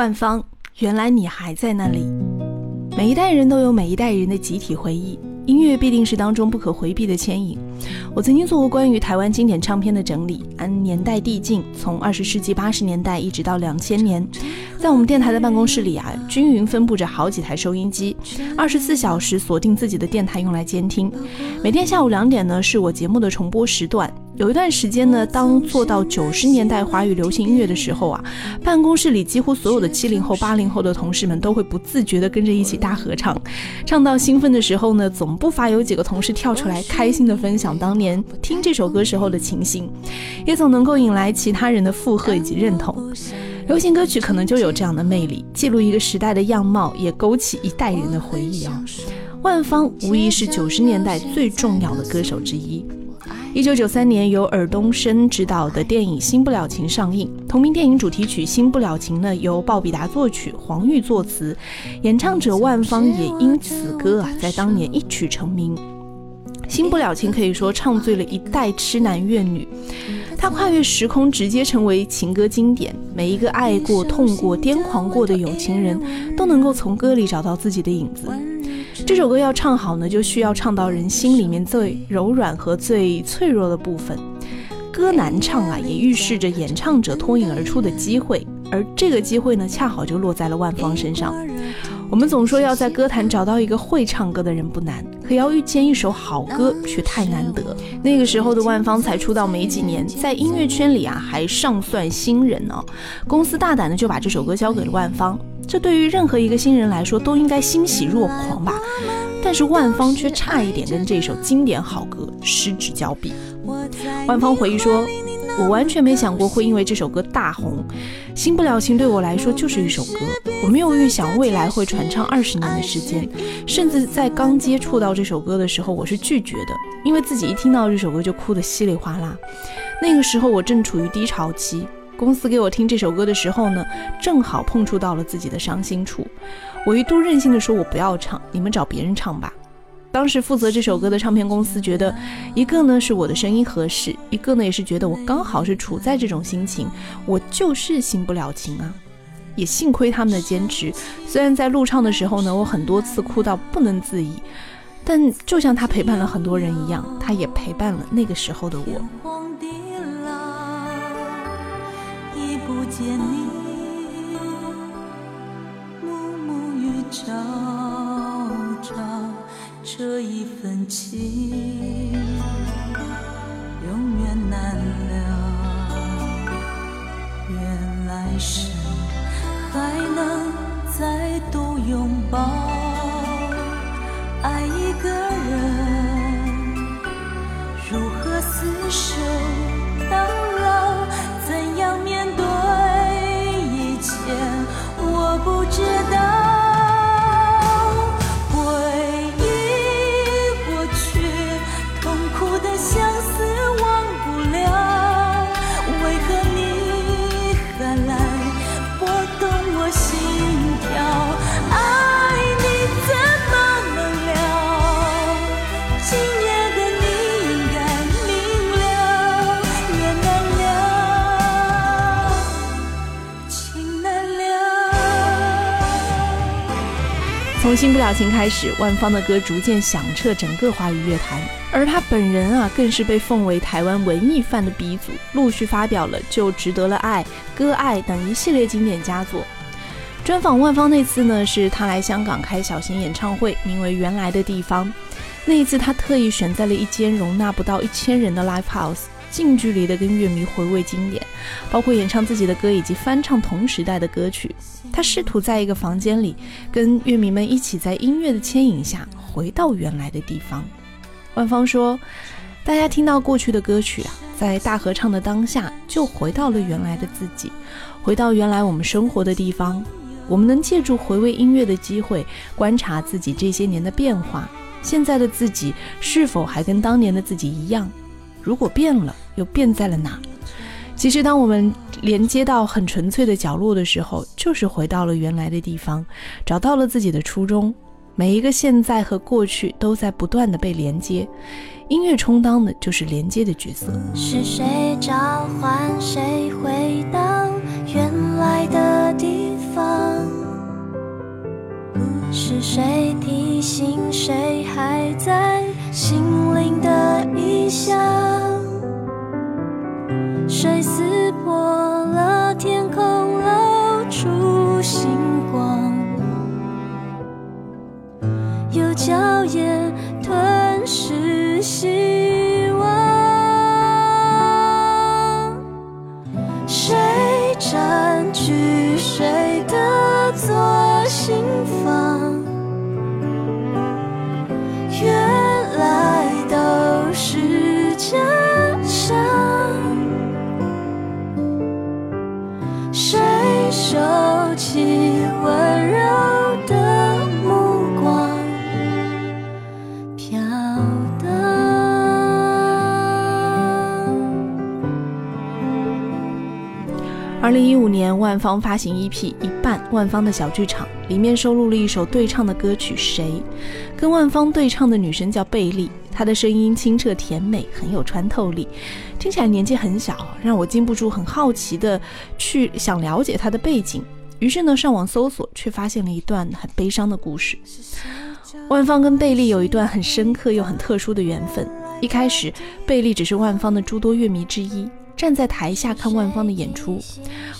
万芳，原来你还在那里。每一代人都有每一代人的集体回忆，音乐必定是当中不可回避的牵引。我曾经做过关于台湾经典唱片的整理，按年代递进，从二十世纪八十年代一直到两千年，在我们电台的办公室里啊，均匀分布着好几台收音机，二十四小时锁定自己的电台用来监听。每天下午两点呢，是我节目的重播时段。有一段时间呢，当做到九十年代华语流行音乐的时候啊，办公室里几乎所有的七零后、八零后的同事们都会不自觉地跟着一起大合唱。唱到兴奋的时候呢，总不乏有几个同事跳出来，开心地分享想当年听这首歌时候的情形，也总能够引来其他人的附和以及认同。流行歌曲可能就有这样的魅力，记录一个时代的样貌，也勾起一代人的回忆啊。万芳无疑是九十年代最重要的歌手之一。一九九三年，由尔冬升执导的电影《新不了情》上映。同名电影主题曲《新不了情》呢，由鲍比达作曲，黄玉作词，演唱者万芳也因此歌啊，在当年一曲成名。《新不了情》可以说唱醉了一代痴男怨女，它跨越时空，直接成为情歌经典。每一个爱过、痛过、癫狂过的有情人，都能够从歌里找到自己的影子。这首歌要唱好呢，就需要唱到人心里面最柔软和最脆弱的部分。歌难唱啊，也预示着演唱者脱颖而出的机会，而这个机会呢，恰好就落在了万芳身上。我们总说要在歌坛找到一个会唱歌的人不难，可要遇见一首好歌却太难得。那个时候的万芳才出道没几年，在音乐圈里啊还尚算新人呢。公司大胆的就把这首歌交给了万芳。这对于任何一个新人来说都应该欣喜若狂吧，但是万芳却差一点跟这首经典好歌失之交臂。万芳回忆说：“我完全没想过会因为这首歌大红，《新不了情》对我来说就是一首歌，我没有预想未来会传唱二十年的时间，甚至在刚接触到这首歌的时候，我是拒绝的，因为自己一听到这首歌就哭得稀里哗啦。那个时候我正处于低潮期。”公司给我听这首歌的时候呢，正好碰触到了自己的伤心处。我一度任性的说：“我不要唱，你们找别人唱吧。”当时负责这首歌的唱片公司觉得，一个呢是我的声音合适，一个呢也是觉得我刚好是处在这种心情，我就是新不了情啊。也幸亏他们的坚持，虽然在录唱的时候呢，我很多次哭到不能自已，但就像他陪伴了很多人一样，他也陪伴了那个时候的我。不见你，暮暮与朝，这一份情永远难了。愿来生还能再度拥抱，爱一个人如何厮守从新不了情开始，万芳的歌逐渐响彻整个华语乐坛，而她本人啊，更是被奉为台湾文艺范的鼻祖，陆续发表了《就值得了爱》《歌爱》等一系列经典佳作。专访万芳那次呢，是她来香港开小型演唱会，名为《原来的地方》。那一次，她特意选在了一间容纳不到一千人的 live house。近距离的跟乐迷回味经典，包括演唱自己的歌以及翻唱同时代的歌曲。他试图在一个房间里，跟乐迷们一起在音乐的牵引下回到原来的地方。万芳说：“大家听到过去的歌曲啊，在大合唱的当下，就回到了原来的自己，回到原来我们生活的地方。我们能借助回味音乐的机会，观察自己这些年的变化。现在的自己是否还跟当年的自己一样？”如果变了，又变在了哪？其实，当我们连接到很纯粹的角落的时候，就是回到了原来的地方，找到了自己的初衷。每一个现在和过去都在不断的被连接，音乐充当的就是连接的角色。是谁召唤谁回到原来的地方？是谁提醒谁还在心灵的一异乡？谁撕破了天空，露出星光？又将二零一五年，万芳发行 EP《一半万芳的小剧场》，里面收录了一首对唱的歌曲《谁》，跟万芳对唱的女生叫贝利，她的声音清澈甜美，很有穿透力，听起来年纪很小，让我禁不住很好奇的去想了解她的背景。于是呢，上网搜索，却发现了一段很悲伤的故事。万芳跟贝利有一段很深刻又很特殊的缘分。一开始，贝利只是万芳的诸多乐迷之一，站在台下看万芳的演出。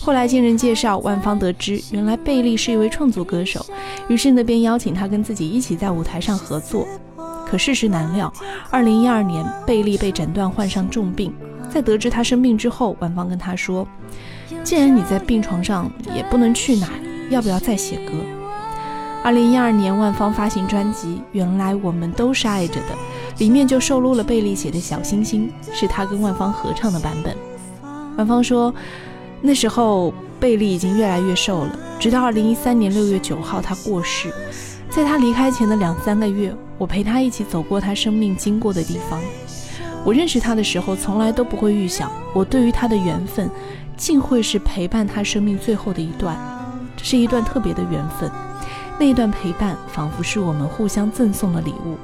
后来经人介绍，万芳得知原来贝利是一位创作歌手，于是呢便邀请他跟自己一起在舞台上合作。可事实难料，二零一二年贝利被诊断患上重病，在得知他生病之后，万芳跟他说：“既然你在病床上也不能去哪，要不要再写歌？”二零一二年，万芳发行专辑《原来我们都是爱着的》，里面就收录了贝利写的《小星星》，是他跟万芳合唱的版本。男方说，那时候贝利已经越来越瘦了，直到二零一三年六月九号他过世，在他离开前的两三个月，我陪他一起走过他生命经过的地方。我认识他的时候，从来都不会预想，我对于他的缘分，竟会是陪伴他生命最后的一段。这是一段特别的缘分。那一段陪伴，仿佛是我们互相赠送的礼物，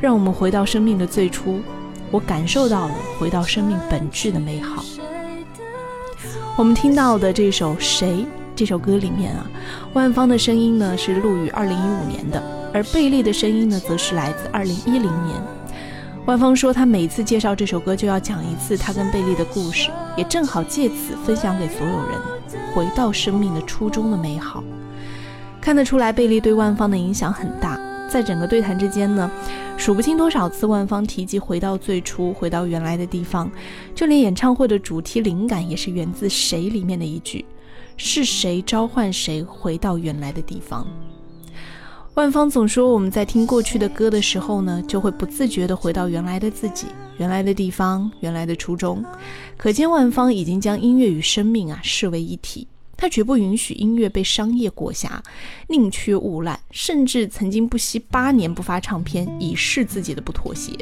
让我们回到生命的最初。我感受到了回到生命本质的美好。我们听到的这首《谁》这首歌里面啊，万芳的声音呢是录于二零一五年的，而贝利的声音呢则是来自二零一零年。万芳说，她每次介绍这首歌就要讲一次她跟贝利的故事，也正好借此分享给所有人，回到生命的初衷的美好。看得出来，贝利对万芳的影响很大。在整个对谈之间呢，数不清多少次万芳提及回到最初，回到原来的地方。就连演唱会的主题灵感也是源自《谁》里面的一句：“是谁召唤谁回到原来的地方？”万芳总说，我们在听过去的歌的时候呢，就会不自觉地回到原来的自己、原来的地方、原来的初衷。可见万芳已经将音乐与生命啊视为一体。他绝不允许音乐被商业裹挟、宁缺毋滥，甚至曾经不惜八年不发唱片，以示自己的不妥协。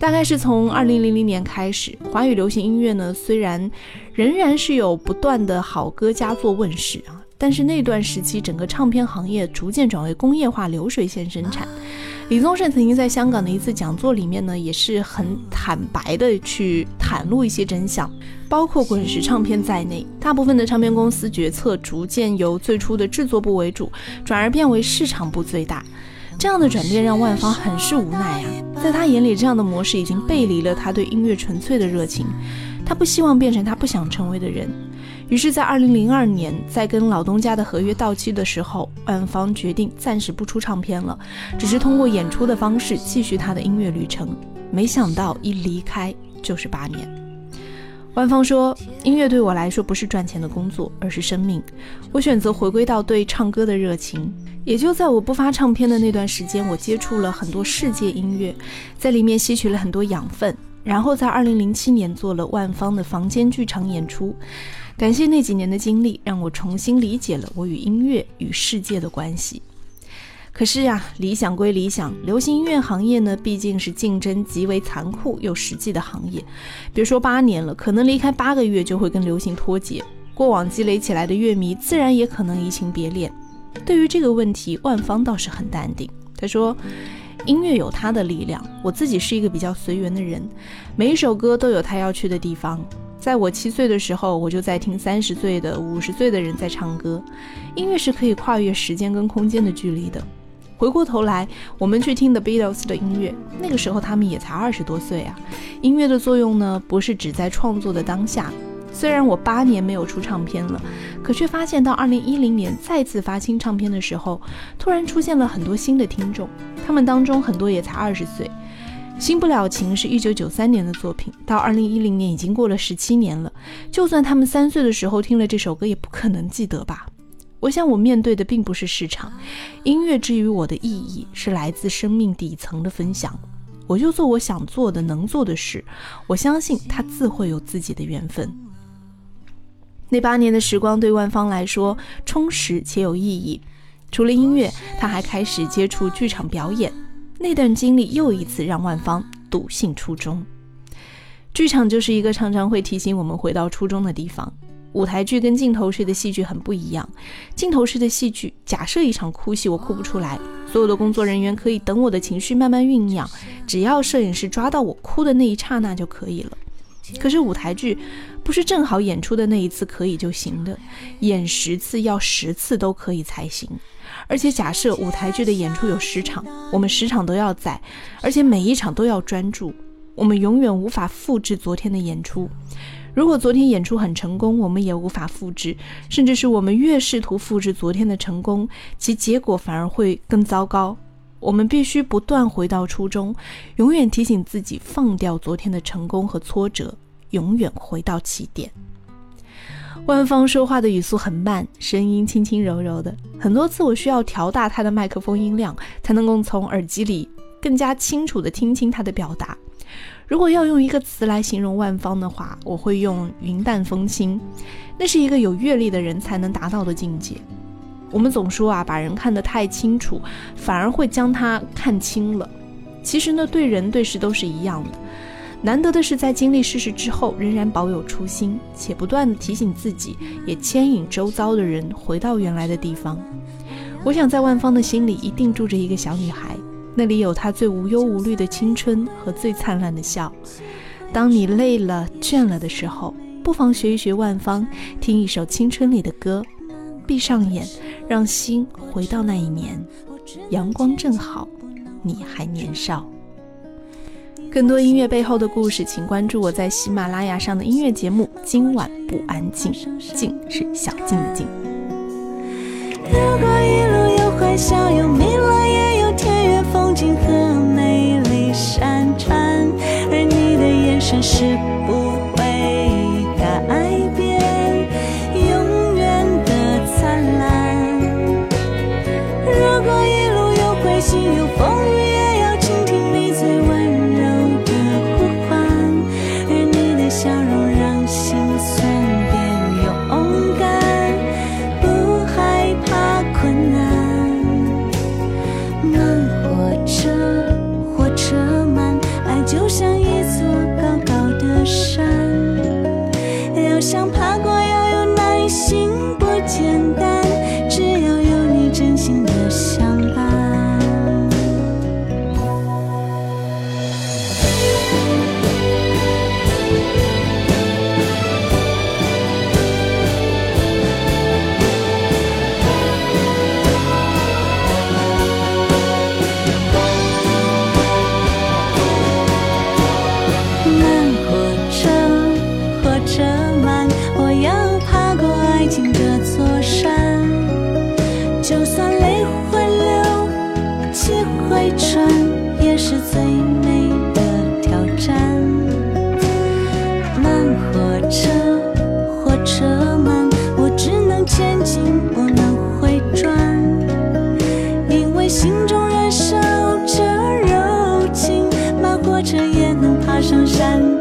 大概是从二零零零年开始，华语流行音乐呢，虽然仍然是有不断的好歌佳作问世啊，但是那段时期整个唱片行业逐渐转为工业化流水线生产。李宗盛曾经在香港的一次讲座里面呢，也是很坦白的去袒露一些真相。包括滚石唱片在内，大部分的唱片公司决策逐渐由最初的制作部为主，转而变为市场部最大。这样的转变让万芳很是无奈啊！在他眼里，这样的模式已经背离了他对音乐纯粹的热情。他不希望变成他不想成为的人。于是，在二零零二年，在跟老东家的合约到期的时候，万芳决定暂时不出唱片了，只是通过演出的方式继续他的音乐旅程。没想到一离开就是八年。万芳说：“音乐对我来说不是赚钱的工作，而是生命。我选择回归到对唱歌的热情。也就在我不发唱片的那段时间，我接触了很多世界音乐，在里面吸取了很多养分。然后在2007年做了万芳的房间剧场演出。感谢那几年的经历，让我重新理解了我与音乐与世界的关系。”可是呀，理想归理想，流行音乐行业呢，毕竟是竞争极为残酷又实际的行业。别说八年了，可能离开八个月就会跟流行脱节。过往积累起来的乐迷，自然也可能移情别恋。对于这个问题，万芳倒是很淡定。他说：“音乐有它的力量，我自己是一个比较随缘的人，每一首歌都有它要去的地方。在我七岁的时候，我就在听三十岁的、五十岁的人在唱歌。音乐是可以跨越时间跟空间的距离的。”回过头来，我们去听 The Beatles 的音乐，那个时候他们也才二十多岁啊。音乐的作用呢，不是只在创作的当下。虽然我八年没有出唱片了，可却发现到二零一零年再次发新唱片的时候，突然出现了很多新的听众，他们当中很多也才二十岁。《新不了情》是一九九三年的作品，到二零一零年已经过了十七年了。就算他们三岁的时候听了这首歌，也不可能记得吧？我想，我面对的并不是市场，音乐之于我的意义是来自生命底层的分享。我就做我想做的、能做的事，我相信它自会有自己的缘分。那八年的时光对万芳来说充实且有意义。除了音乐，他还开始接触剧场表演。那段经历又一次让万芳笃信初衷。剧场就是一个常常会提醒我们回到初衷的地方。舞台剧跟镜头式的戏剧很不一样。镜头式的戏剧，假设一场哭戏我哭不出来，所有的工作人员可以等我的情绪慢慢酝酿，只要摄影师抓到我哭的那一刹那就可以了。可是舞台剧不是正好演出的那一次可以就行的，演十次要十次都可以才行。而且假设舞台剧的演出有十场，我们十场都要在，而且每一场都要专注，我们永远无法复制昨天的演出。如果昨天演出很成功，我们也无法复制，甚至是我们越试图复制昨天的成功，其结果反而会更糟糕。我们必须不断回到初衷，永远提醒自己放掉昨天的成功和挫折，永远回到起点。万芳说话的语速很慢，声音轻轻柔柔的，很多次我需要调大他的麦克风音量，才能够从耳机里更加清楚地听清他的表达。如果要用一个词来形容万芳的话，我会用云淡风轻。那是一个有阅历的人才能达到的境界。我们总说啊，把人看得太清楚，反而会将他看清了。其实呢，对人对事都是一样的。难得的是，在经历世事之后，仍然保有初心，且不断地提醒自己，也牵引周遭的人回到原来的地方。我想，在万芳的心里，一定住着一个小女孩。那里有她最无忧无虑的青春和最灿烂的笑。当你累了、倦了的时候，不妨学一学万芳，听一首青春里的歌，闭上眼，让心回到那一年，阳光正好，你还年少。更多音乐背后的故事，请关注我在喜马拉雅上的音乐节目《今晚不安静》，静是小静的静。如果一路有欢笑，有我们回转因为心中燃烧着柔情满火车也能爬上山。